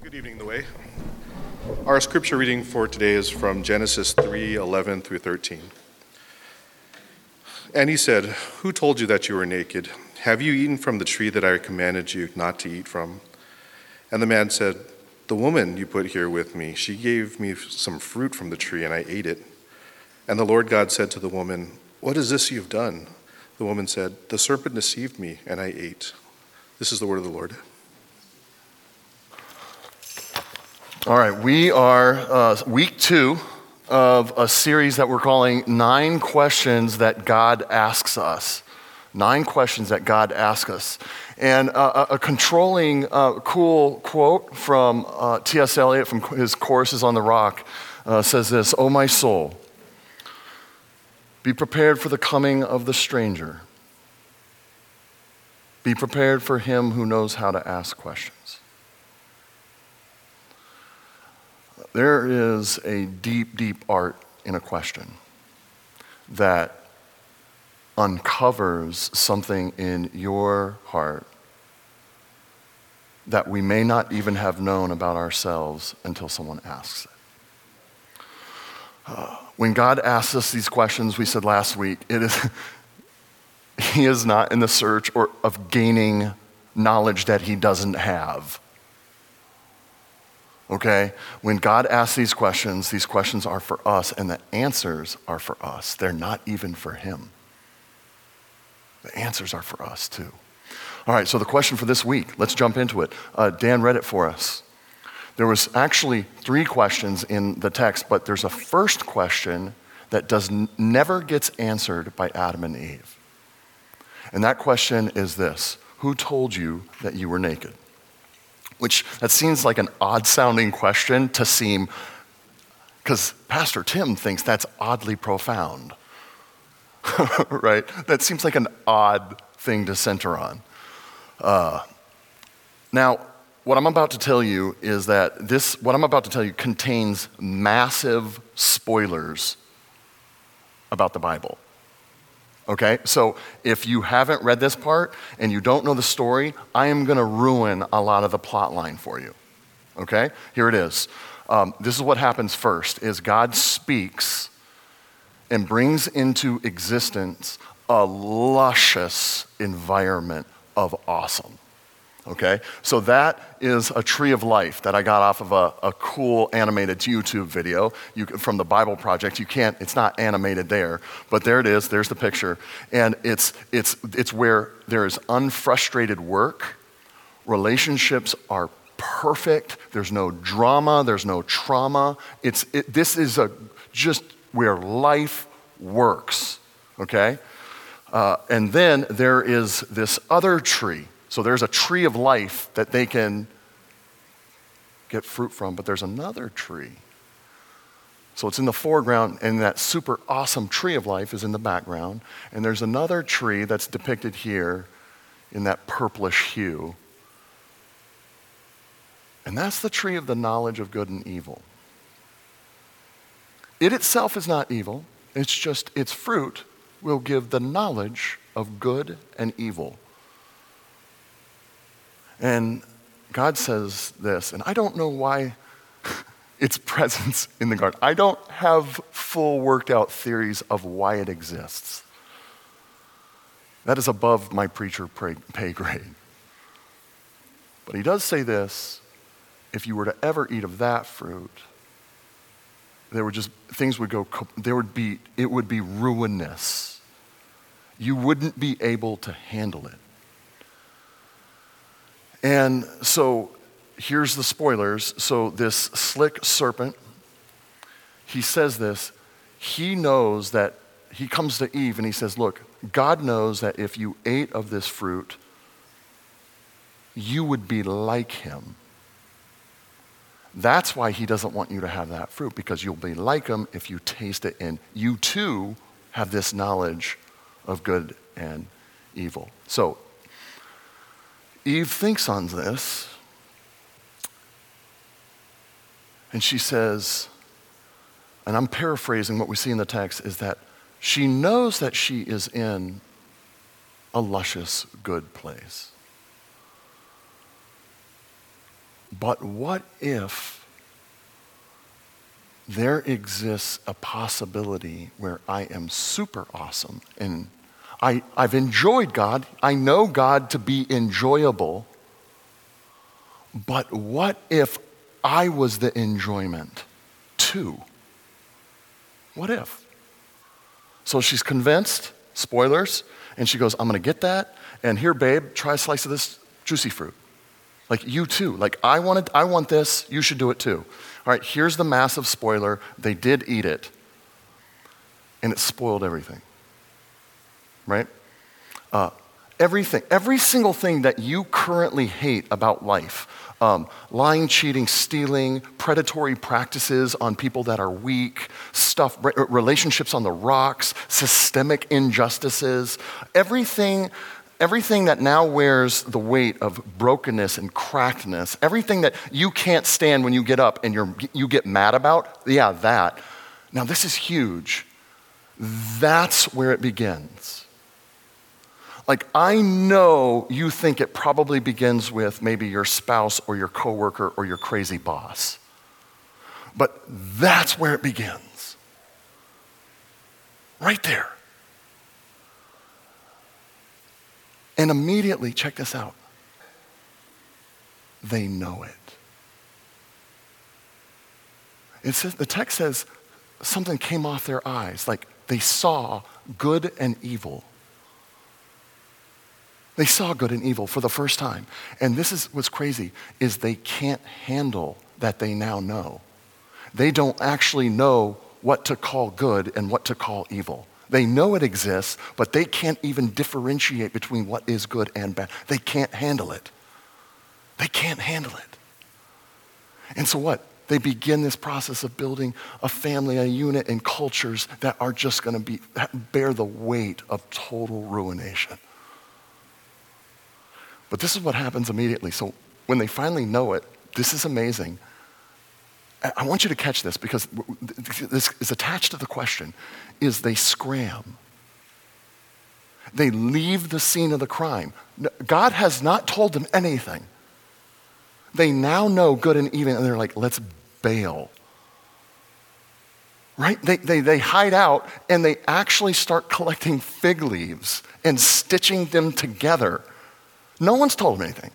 Good evening, The Way. Our scripture reading for today is from Genesis 3 11 through 13. And he said, Who told you that you were naked? Have you eaten from the tree that I commanded you not to eat from? And the man said, The woman you put here with me, she gave me some fruit from the tree, and I ate it. And the Lord God said to the woman, What is this you've done? The woman said, The serpent deceived me, and I ate. This is the word of the Lord. All right, we are uh, week two of a series that we're calling Nine Questions That God Asks Us. Nine questions that God asks us. And uh, a, controlling, uh, cool quote from uh, T.S. Eliot from his Choruses on the Rock uh, says this Oh, my soul, be prepared for the coming of the stranger. Be prepared for him who knows how to ask questions. There is a deep, deep art in a question that uncovers something in your heart that we may not even have known about ourselves until someone asks it. Uh, when God asks us these questions, we said last week, it is, He is not in the search or, of gaining knowledge that He doesn't have okay? When God asks these questions, these questions are for us, and the answers are for us. They're not even for Him. The answers are for us too. All right, so the question for this week, let's jump into it. Uh, Dan read it for us. There was actually three questions in the text, but there's a first question that does n- never gets answered by Adam and Eve. And that question is this Who told you that you were naked? Which that seems like an odd sounding question to seem, because Pastor Tim thinks that's oddly profound, right? That seems like an odd thing to center on. Uh, now, what I'm about to tell you is that this, what I'm about to tell you contains massive spoilers about the Bible. Okay? So if you haven't read this part and you don't know the story, I am going to ruin a lot of the plot line for you. Okay? Here it is. Um, this is what happens first is God speaks and brings into existence a luscious environment of awesome. Okay? So that is a tree of life that I got off of a, a cool animated YouTube video you, from the Bible Project. You can't, it's not animated there, but there it is. There's the picture. And it's, it's, it's where there is unfrustrated work. Relationships are perfect. There's no drama. There's no trauma. It's, it, this is a, just where life works. Okay? Uh, and then there is this other tree so there's a tree of life that they can get fruit from, but there's another tree. So it's in the foreground, and that super awesome tree of life is in the background. And there's another tree that's depicted here in that purplish hue. And that's the tree of the knowledge of good and evil. It itself is not evil, it's just its fruit will give the knowledge of good and evil. And God says this, and I don't know why its presence in the garden. I don't have full worked out theories of why it exists. That is above my preacher pay grade. But he does say this if you were to ever eat of that fruit, there would just, things would go, there would be, it would be ruinous. You wouldn't be able to handle it. And so here's the spoilers. So, this slick serpent, he says this. He knows that he comes to Eve and he says, Look, God knows that if you ate of this fruit, you would be like him. That's why he doesn't want you to have that fruit, because you'll be like him if you taste it, and you too have this knowledge of good and evil. So, Eve thinks on this, and she says, and I'm paraphrasing what we see in the text, is that she knows that she is in a luscious, good place. But what if there exists a possibility where I am super awesome and I, I've enjoyed God. I know God to be enjoyable. But what if I was the enjoyment too? What if? So she's convinced, spoilers, and she goes, I'm gonna get that, and here, babe, try a slice of this juicy fruit. Like you too. Like I wanted, I want this, you should do it too. All right, here's the massive spoiler. They did eat it, and it spoiled everything. Right? Uh, everything, every single thing that you currently hate about life um, lying, cheating, stealing, predatory practices on people that are weak, stuff, relationships on the rocks, systemic injustices, everything everything that now wears the weight of brokenness and crackedness, everything that you can't stand when you get up and you're, you get mad about, yeah, that. Now, this is huge. That's where it begins. Like, I know you think it probably begins with maybe your spouse or your coworker or your crazy boss. But that's where it begins. Right there. And immediately, check this out, they know it. It says, the text says something came off their eyes, like they saw good and evil. They saw good and evil for the first time. And this is what's crazy is they can't handle that they now know. They don't actually know what to call good and what to call evil. They know it exists, but they can't even differentiate between what is good and bad. They can't handle it. They can't handle it. And so what? They begin this process of building a family, a unit, and cultures that are just going to be bear the weight of total ruination. But this is what happens immediately. So when they finally know it, this is amazing. I want you to catch this because this is attached to the question is they scram. They leave the scene of the crime. God has not told them anything. They now know good and evil, and they're like, let's bail. Right? They, they, they hide out and they actually start collecting fig leaves and stitching them together no one's told him anything.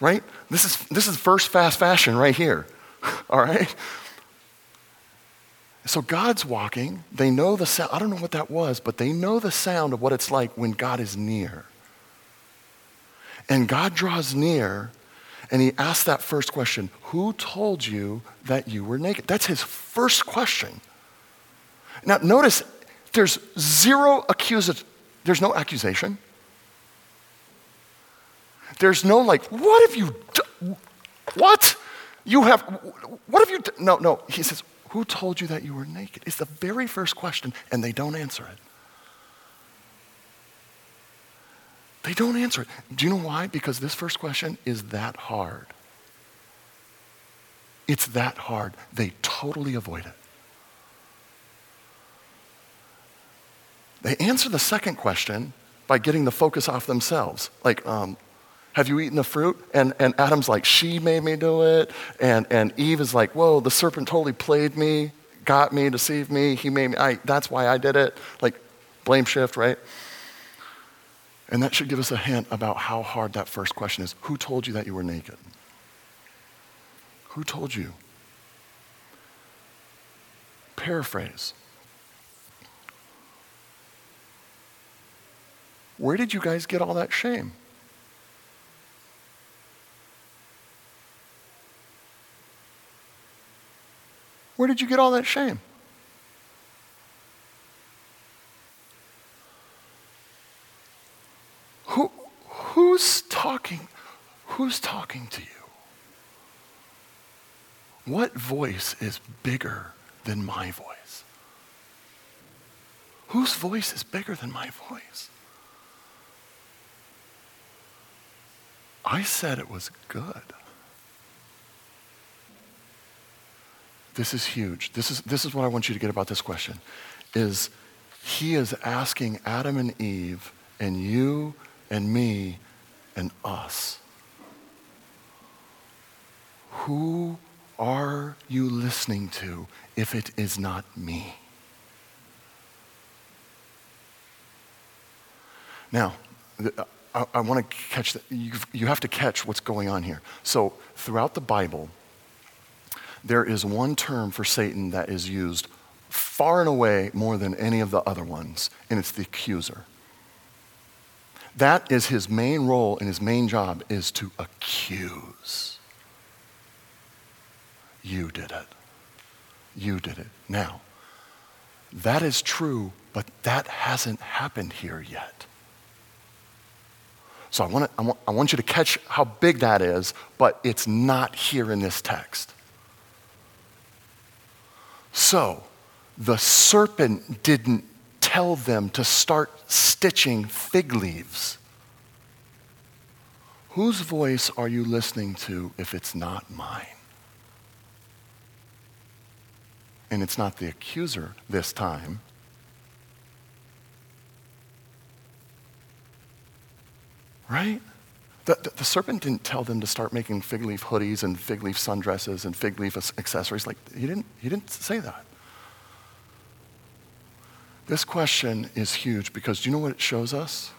Right? This is, this is first fast fashion right here. All right? So God's walking. They know the sound. I don't know what that was, but they know the sound of what it's like when God is near. And God draws near and he asks that first question Who told you that you were naked? That's his first question. Now, notice there's zero accusation, there's no accusation. There's no like, what have you done? What? You have, what have you done? No, no. He says, who told you that you were naked? It's the very first question, and they don't answer it. They don't answer it. Do you know why? Because this first question is that hard. It's that hard. They totally avoid it. They answer the second question by getting the focus off themselves. Like, um, have you eaten the fruit? And, and Adam's like, She made me do it. And, and Eve is like, Whoa, the serpent totally played me, got me, deceived me. He made me, I, that's why I did it. Like, blame shift, right? And that should give us a hint about how hard that first question is. Who told you that you were naked? Who told you? Paraphrase. Where did you guys get all that shame? Where did you get all that shame? Who, who's talking? Who's talking to you? What voice is bigger than my voice? Whose voice is bigger than my voice? I said it was good. This is huge. This is, this is what I want you to get about this question is he is asking Adam and Eve and you and me and us. Who are you listening to if it is not me? Now, I, I want to catch that. You, you have to catch what's going on here. So, throughout the Bible, there is one term for Satan that is used far and away more than any of the other ones, and it's the accuser. That is his main role and his main job is to accuse. You did it. You did it. Now, that is true, but that hasn't happened here yet. So I want, to, I, want, I want you to catch how big that is, but it's not here in this text. So, the serpent didn't tell them to start stitching fig leaves. Whose voice are you listening to if it's not mine? And it's not the accuser this time. Right? The, the, the, serpent didn't tell them to start making fig leaf hoodies and fig leaf sundresses and fig leaf accessories. Like, he didn't, he didn't say that. This question is huge because do you know what it shows us?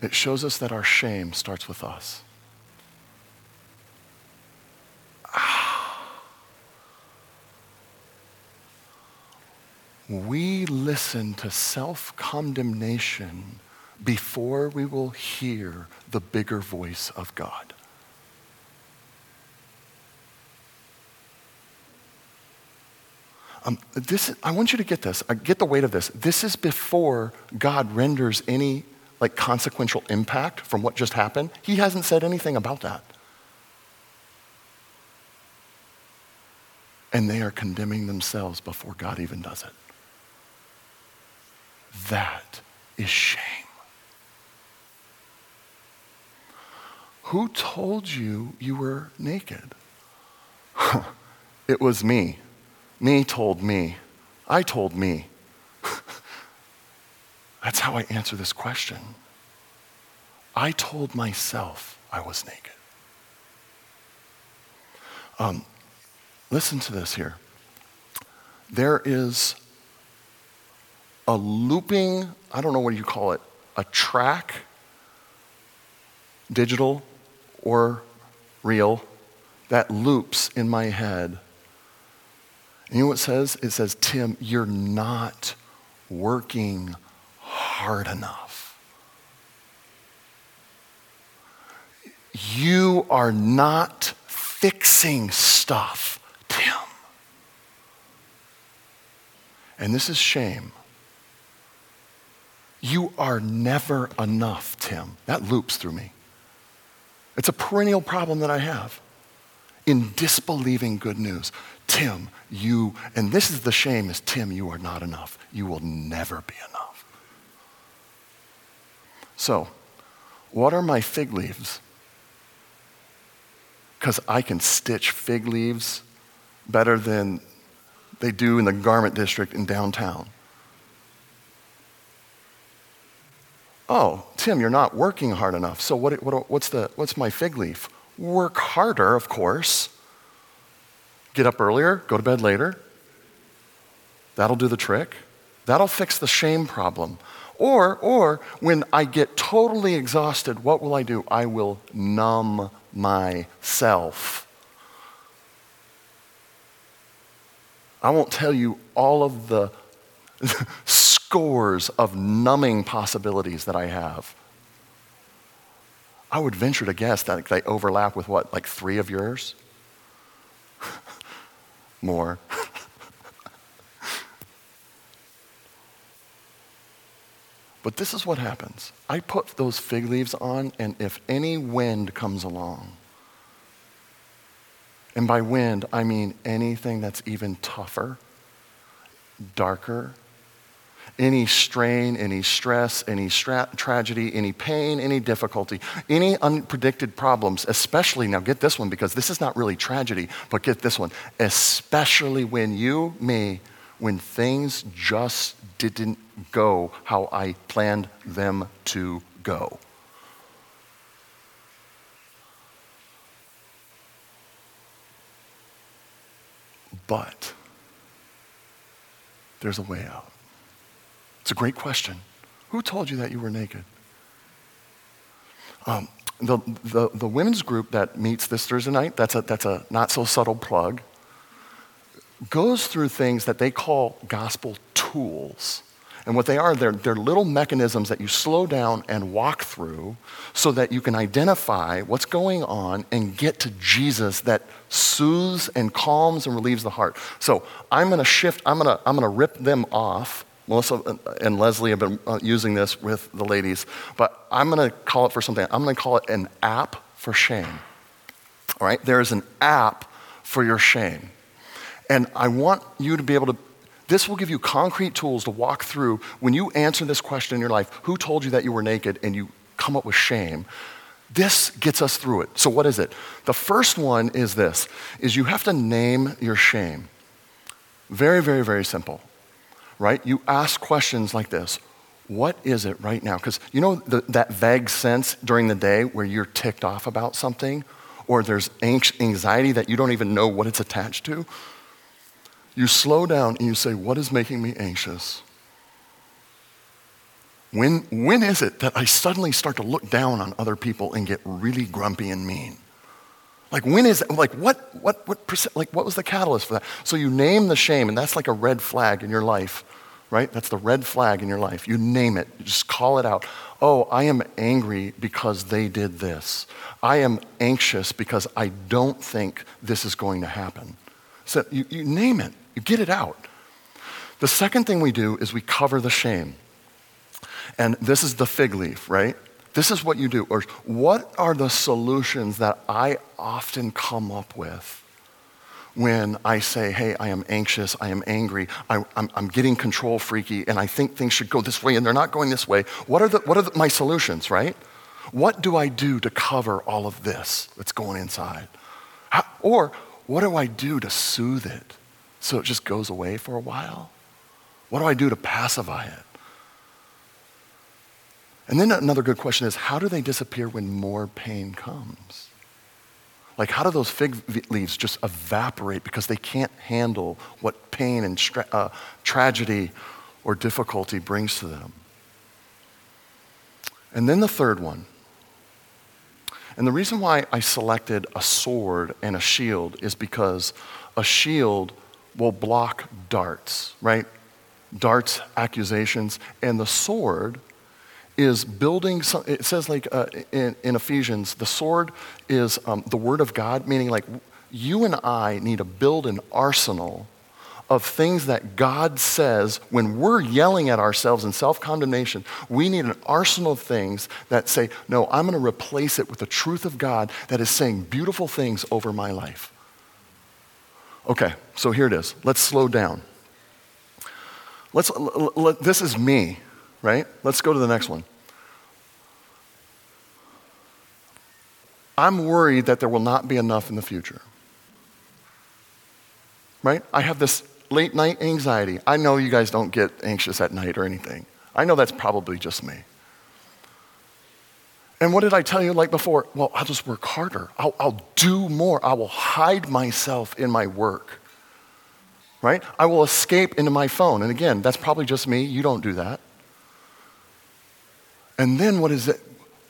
It shows us that our shame starts with us. Ah. We listen to self condemnation before we will hear the bigger voice of God. Um, this, I want you to get this. I get the weight of this. This is before God renders any like consequential impact from what just happened. He hasn't said anything about that. And they are condemning themselves before God even does it. That is shame. Who told you you were naked? it was me. Me told me. I told me. That's how I answer this question. I told myself I was naked. Um, listen to this here. There is a looping, I don't know what you call it, a track, digital or real, that loops in my head you know what it says? It says, Tim, you're not working hard enough. You are not fixing stuff, Tim. And this is shame. You are never enough, Tim. That loops through me. It's a perennial problem that I have in disbelieving good news. Tim, you, and this is the shame is Tim, you are not enough. You will never be enough. So, what are my fig leaves? Because I can stitch fig leaves better than they do in the garment district in downtown. Oh, Tim, you're not working hard enough. So, what, what, what's, the, what's my fig leaf? Work harder, of course. Get up earlier, go to bed later. That'll do the trick. That'll fix the shame problem. Or, or when I get totally exhausted, what will I do? I will numb myself. I won't tell you all of the scores of numbing possibilities that I have. I would venture to guess that they overlap with what, like three of yours? more. but this is what happens I put those fig leaves on, and if any wind comes along, and by wind, I mean anything that's even tougher, darker, any strain, any stress, any stra- tragedy, any pain, any difficulty, any unpredicted problems, especially, now get this one because this is not really tragedy, but get this one, especially when you, me, when things just didn't go how I planned them to go. But there's a way out. It's a great question. Who told you that you were naked? Um, the, the, the women's group that meets this Thursday night, that's a, that's a not so subtle plug, goes through things that they call gospel tools. And what they are, they're, they're little mechanisms that you slow down and walk through so that you can identify what's going on and get to Jesus that soothes and calms and relieves the heart. So I'm going to shift, I'm going to I'm going to rip them off. Melissa and Leslie have been uh, using this with the ladies, but I'm going to call it for something. I'm going to call it an app for shame. All right? There is an app for your shame. And I want you to be able to this will give you concrete tools to walk through when you answer this question in your life who told you that you were naked and you come up with shame this gets us through it so what is it the first one is this is you have to name your shame very very very simple right you ask questions like this what is it right now because you know the, that vague sense during the day where you're ticked off about something or there's anxiety that you don't even know what it's attached to you slow down and you say, What is making me anxious? When, when is it that I suddenly start to look down on other people and get really grumpy and mean? Like when is like what what what like what was the catalyst for that? So you name the shame, and that's like a red flag in your life, right? That's the red flag in your life. You name it, you just call it out. Oh, I am angry because they did this. I am anxious because I don't think this is going to happen. So you, you name it. You get it out. The second thing we do is we cover the shame. And this is the fig leaf, right? This is what you do. Or what are the solutions that I often come up with when I say, hey, I am anxious, I am angry, I, am getting control freaky, and I think things should go this way and they're not going this way? What are, the, what are the, my solutions, right? What do I do to cover all of this that's going inside? How, or what do I do to soothe it? so it just goes away for a while? What do I do to pacify it? And then another good question is how do they disappear when more pain comes? Like, how do those fig leaves just evaporate because they can't handle what pain and uh, tragedy or difficulty brings to them? And then the third one. And the reason why I selected a sword and a shield is because a shield will block darts, right? Darts, accusations, and the sword is building, some, it says like uh, in, in, Ephesians, the sword is um, the word of God, meaning like you and I need to build an arsenal of things that God says when we're yelling at ourselves in self condemnation. We need an arsenal of things that say, No, I'm going to replace it with the truth of God that is saying beautiful things over my life. Okay, so here it is. Let's slow down. Let's, let, this is me, right? Let's go to the next one. I'm worried that there will not be enough in the future. Right? I have this late night anxiety. I know you guys don't get anxious at night or anything. I know that's probably just me. And what did I tell you like before? Well, I'll just work harder. I'll, I'll do more. I will hide myself in my work. Right? I will escape into my phone. And again, that's probably just me. You don't do that. And then what is it?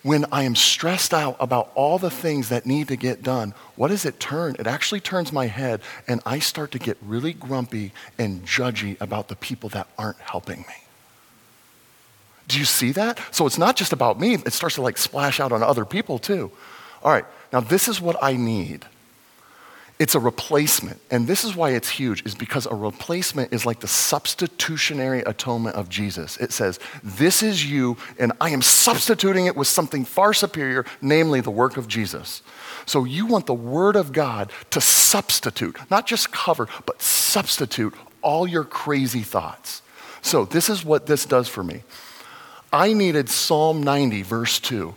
When I am stressed out about all the things that need to get done, what does it turn? It actually turns my head, and I start to get really grumpy and judgy about the people that aren't helping me. Do you see that? So it's not just about me, it starts to like splash out on other people too. All right, now this is what I need. It's a replacement. And this is why it's huge, is because a replacement is like the substitutionary atonement of Jesus. It says, This is you, and I am substituting it with something far superior, namely the work of Jesus. So you want the Word of God to substitute, not just cover, but substitute all your crazy thoughts. So this is what this does for me. I needed Psalm 90, verse 2.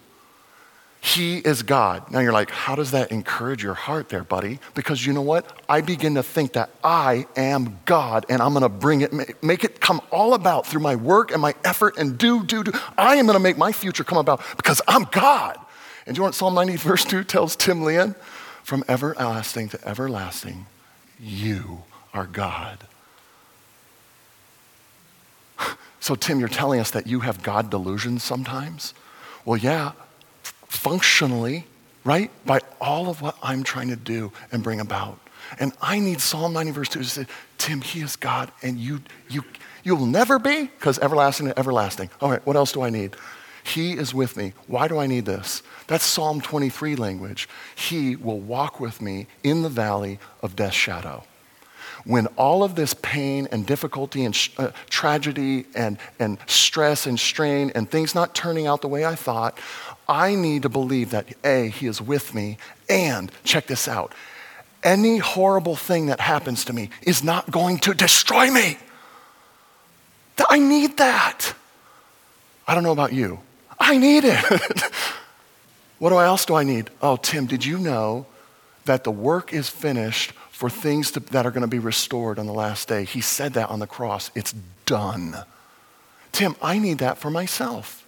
He is God. Now you're like, how does that encourage your heart there, buddy? Because you know what? I begin to think that I am God and I'm going to bring it, make it come all about through my work and my effort and do, do, do. I am going to make my future come about because I'm God. And do you know what Psalm 90, verse 2 tells Tim Leon? From everlasting to everlasting, you are God. So, Tim, you're telling us that you have God delusions sometimes? Well, yeah, functionally, right? By all of what I'm trying to do and bring about. And I need Psalm 90, verse 2 to say, Tim, He is God, and you, you, you will never be, because everlasting to everlasting. All right, what else do I need? He is with me. Why do I need this? That's Psalm 23 language. He will walk with me in the valley of death's shadow. When all of this pain and difficulty and uh, tragedy and, and stress and strain and things not turning out the way I thought, I need to believe that A, He is with me, and check this out any horrible thing that happens to me is not going to destroy me. I need that. I don't know about you. I need it. what else do I need? Oh, Tim, did you know that the work is finished for things to, that are going to be restored on the last day? He said that on the cross. It's done. Tim, I need that for myself.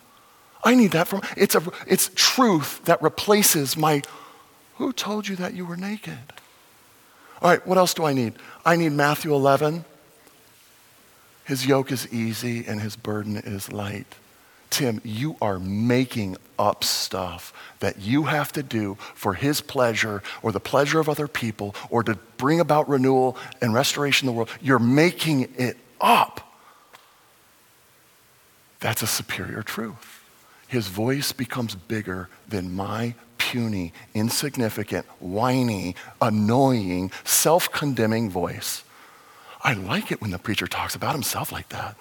I need that from it's a it's truth that replaces my who told you that you were naked? All right, what else do I need? I need Matthew 11. His yoke is easy and his burden is light. Tim, you are making up stuff that you have to do for his pleasure or the pleasure of other people or to bring about renewal and restoration in the world. You're making it up. That's a superior truth. His voice becomes bigger than my puny, insignificant, whiny, annoying, self condemning voice. I like it when the preacher talks about himself like that.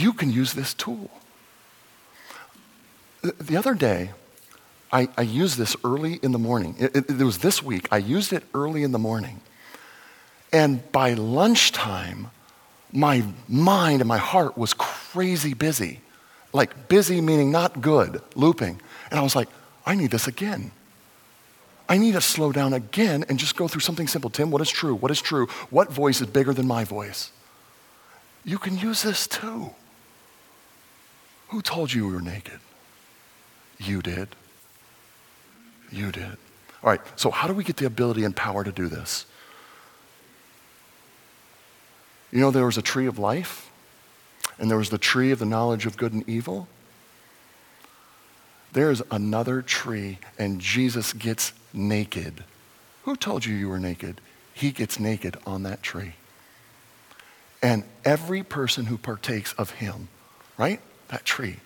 You can use this tool. The other day, I, I used this early in the morning. It, it, it was this week. I used it early in the morning. And by lunchtime, my mind and my heart was crazy busy. Like busy meaning not good, looping. And I was like, I need this again. I need to slow down again and just go through something simple. Tim, what is true? What is true? What voice is bigger than my voice? You can use this too. Who told you you were naked? You did. You did. All right, so how do we get the ability and power to do this? You know, there was a tree of life, and there was the tree of the knowledge of good and evil. There's another tree, and Jesus gets naked. Who told you you were naked? He gets naked on that tree. And every person who partakes of him, right? That tree.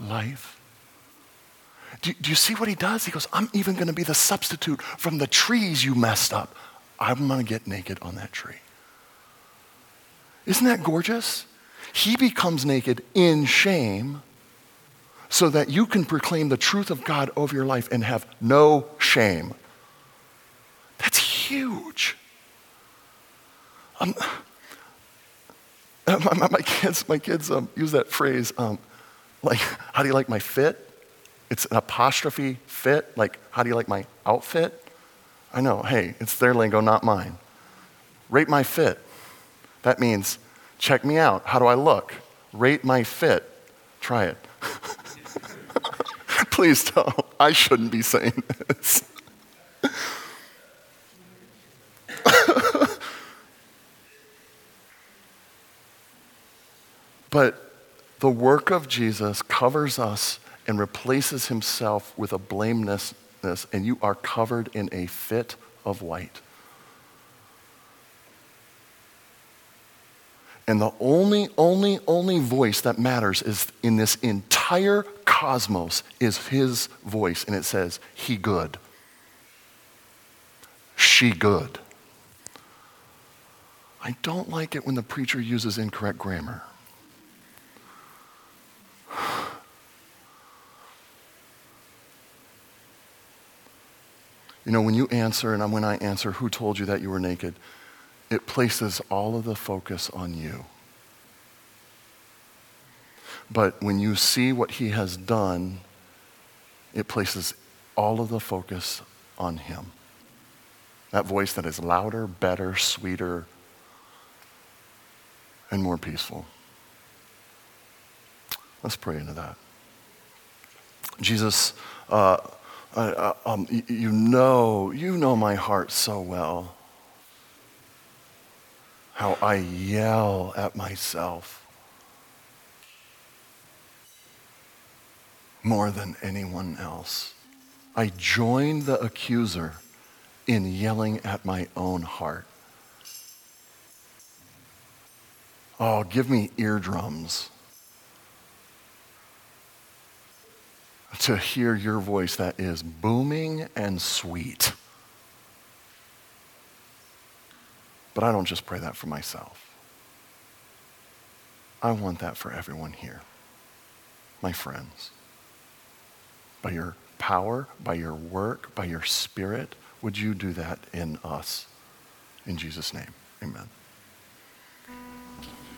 Life. Do, do you see what he does? He goes, I'm even going to be the substitute from the trees you messed up. I'm going to get naked on that tree. Isn't that gorgeous? He becomes naked in shame so that you can proclaim the truth of God over your life and have no shame. That's huge. my, my, my, kids, my kids um, use that phrase, um, like, how do you like my fit? It's an apostrophe fit, like, how do you like my outfit? I know, hey, it's their lingo, not mine. Rate my fit. That means, check me out. How do I look? Rate my fit. Try it. Please don't. I shouldn't be saying this. But the work of Jesus covers us and replaces himself with a blamelessness, and you are covered in a fit of white. And the only, only, only voice that matters is in this entire cosmos is his voice. And it says, He good. She good. I don't like it when the preacher uses incorrect grammar. You know, when you answer, and when I answer, who told you that you were naked? it places all of the focus on you. But when you see what he has done, it places all of the focus on him. That voice that is louder, better, sweeter, and more peaceful. Let's pray into that. Jesus, uh, uh, um, you know, you know my heart so well. How I yell at myself more than anyone else. I join the accuser in yelling at my own heart. Oh, give me eardrums to hear your voice that is booming and sweet. But I don't just pray that for myself. I want that for everyone here, my friends. By your power, by your work, by your spirit, would you do that in us? In Jesus' name, amen.